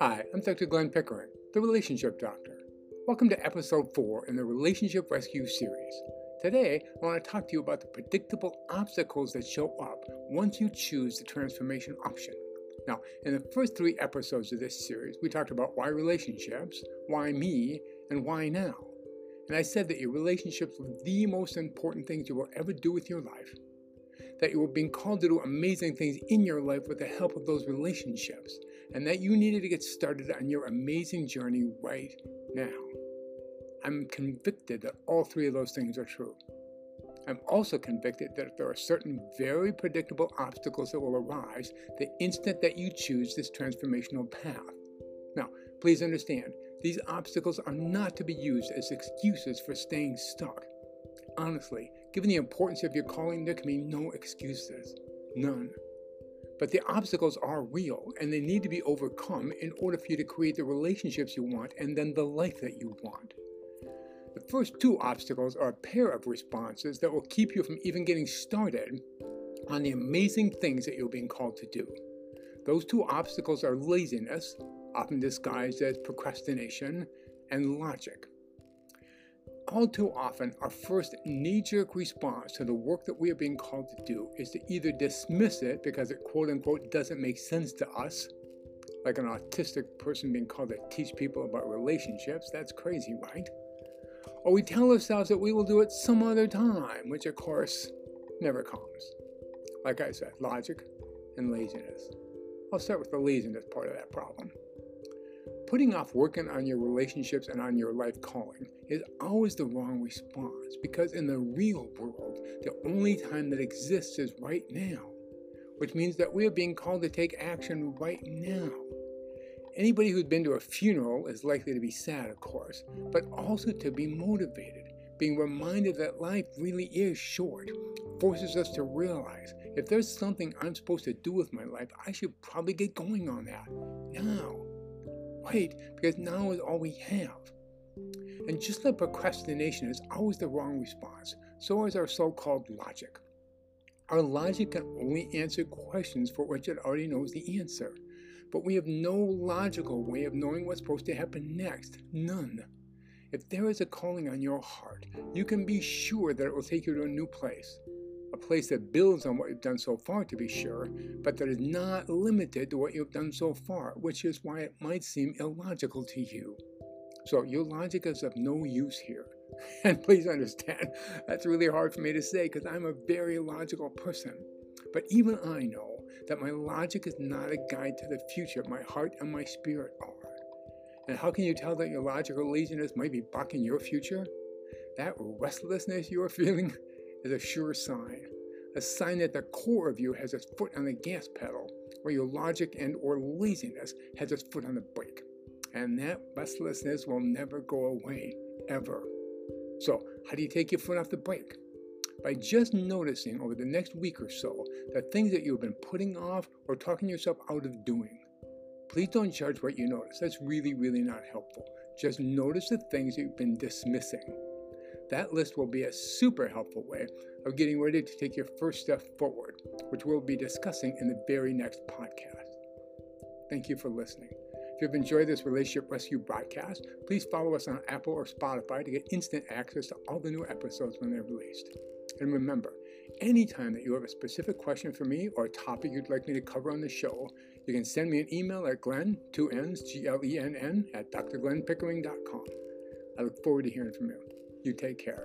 Hi, I'm Dr. Glenn Pickering, the Relationship Doctor. Welcome to episode 4 in the Relationship Rescue series. Today, I want to talk to you about the predictable obstacles that show up once you choose the transformation option. Now, in the first three episodes of this series, we talked about why relationships, why me, and why now. And I said that your relationships were the most important things you will ever do with your life. That you were being called to do amazing things in your life with the help of those relationships. And that you needed to get started on your amazing journey right now. I'm convicted that all three of those things are true. I'm also convicted that there are certain very predictable obstacles that will arise the instant that you choose this transformational path. Now, please understand, these obstacles are not to be used as excuses for staying stuck. Honestly, given the importance of your calling, there can be no excuses. None. But the obstacles are real and they need to be overcome in order for you to create the relationships you want and then the life that you want. The first two obstacles are a pair of responses that will keep you from even getting started on the amazing things that you're being called to do. Those two obstacles are laziness, often disguised as procrastination, and logic. All too often, our first knee jerk response to the work that we are being called to do is to either dismiss it because it quote unquote doesn't make sense to us, like an autistic person being called to teach people about relationships. That's crazy, right? Or we tell ourselves that we will do it some other time, which of course never comes. Like I said, logic and laziness. I'll start with the laziness part of that problem. Putting off working on your relationships and on your life calling is always the wrong response because in the real world, the only time that exists is right now, which means that we are being called to take action right now. Anybody who's been to a funeral is likely to be sad, of course, but also to be motivated. Being reminded that life really is short forces us to realize if there's something I'm supposed to do with my life, I should probably get going on that now wait, because now is all we have. And just like procrastination is always the wrong response, so is our so called logic. Our logic can only answer questions for which it already knows the answer, but we have no logical way of knowing what's supposed to happen next. None. If there is a calling on your heart, you can be sure that it will take you to a new place a place that builds on what you've done so far, to be sure, but that is not limited to what you've done so far, which is why it might seem illogical to you. So, your logic is of no use here. And please understand, that's really hard for me to say because I'm a very logical person. But even I know that my logic is not a guide to the future, my heart and my spirit are. And how can you tell that your logical laziness might be blocking your future? That restlessness you're feeling is a sure sign, a sign that the core of you has its foot on the gas pedal, where your logic and or laziness has its foot on the brake. And that restlessness will never go away, ever. So, how do you take your foot off the brake? By just noticing over the next week or so the things that you've been putting off or talking yourself out of doing. Please don't judge what you notice. That's really, really not helpful. Just notice the things that you've been dismissing. That list will be a super helpful way of getting ready to take your first step forward, which we'll be discussing in the very next podcast. Thank you for listening. If you've enjoyed this Relationship Rescue broadcast, please follow us on Apple or Spotify to get instant access to all the new episodes when they're released. And remember, anytime that you have a specific question for me or a topic you'd like me to cover on the show, you can send me an email at glenn, two N's, G-L-E-N-N, at drglennpickering.com. I look forward to hearing from you. You take care.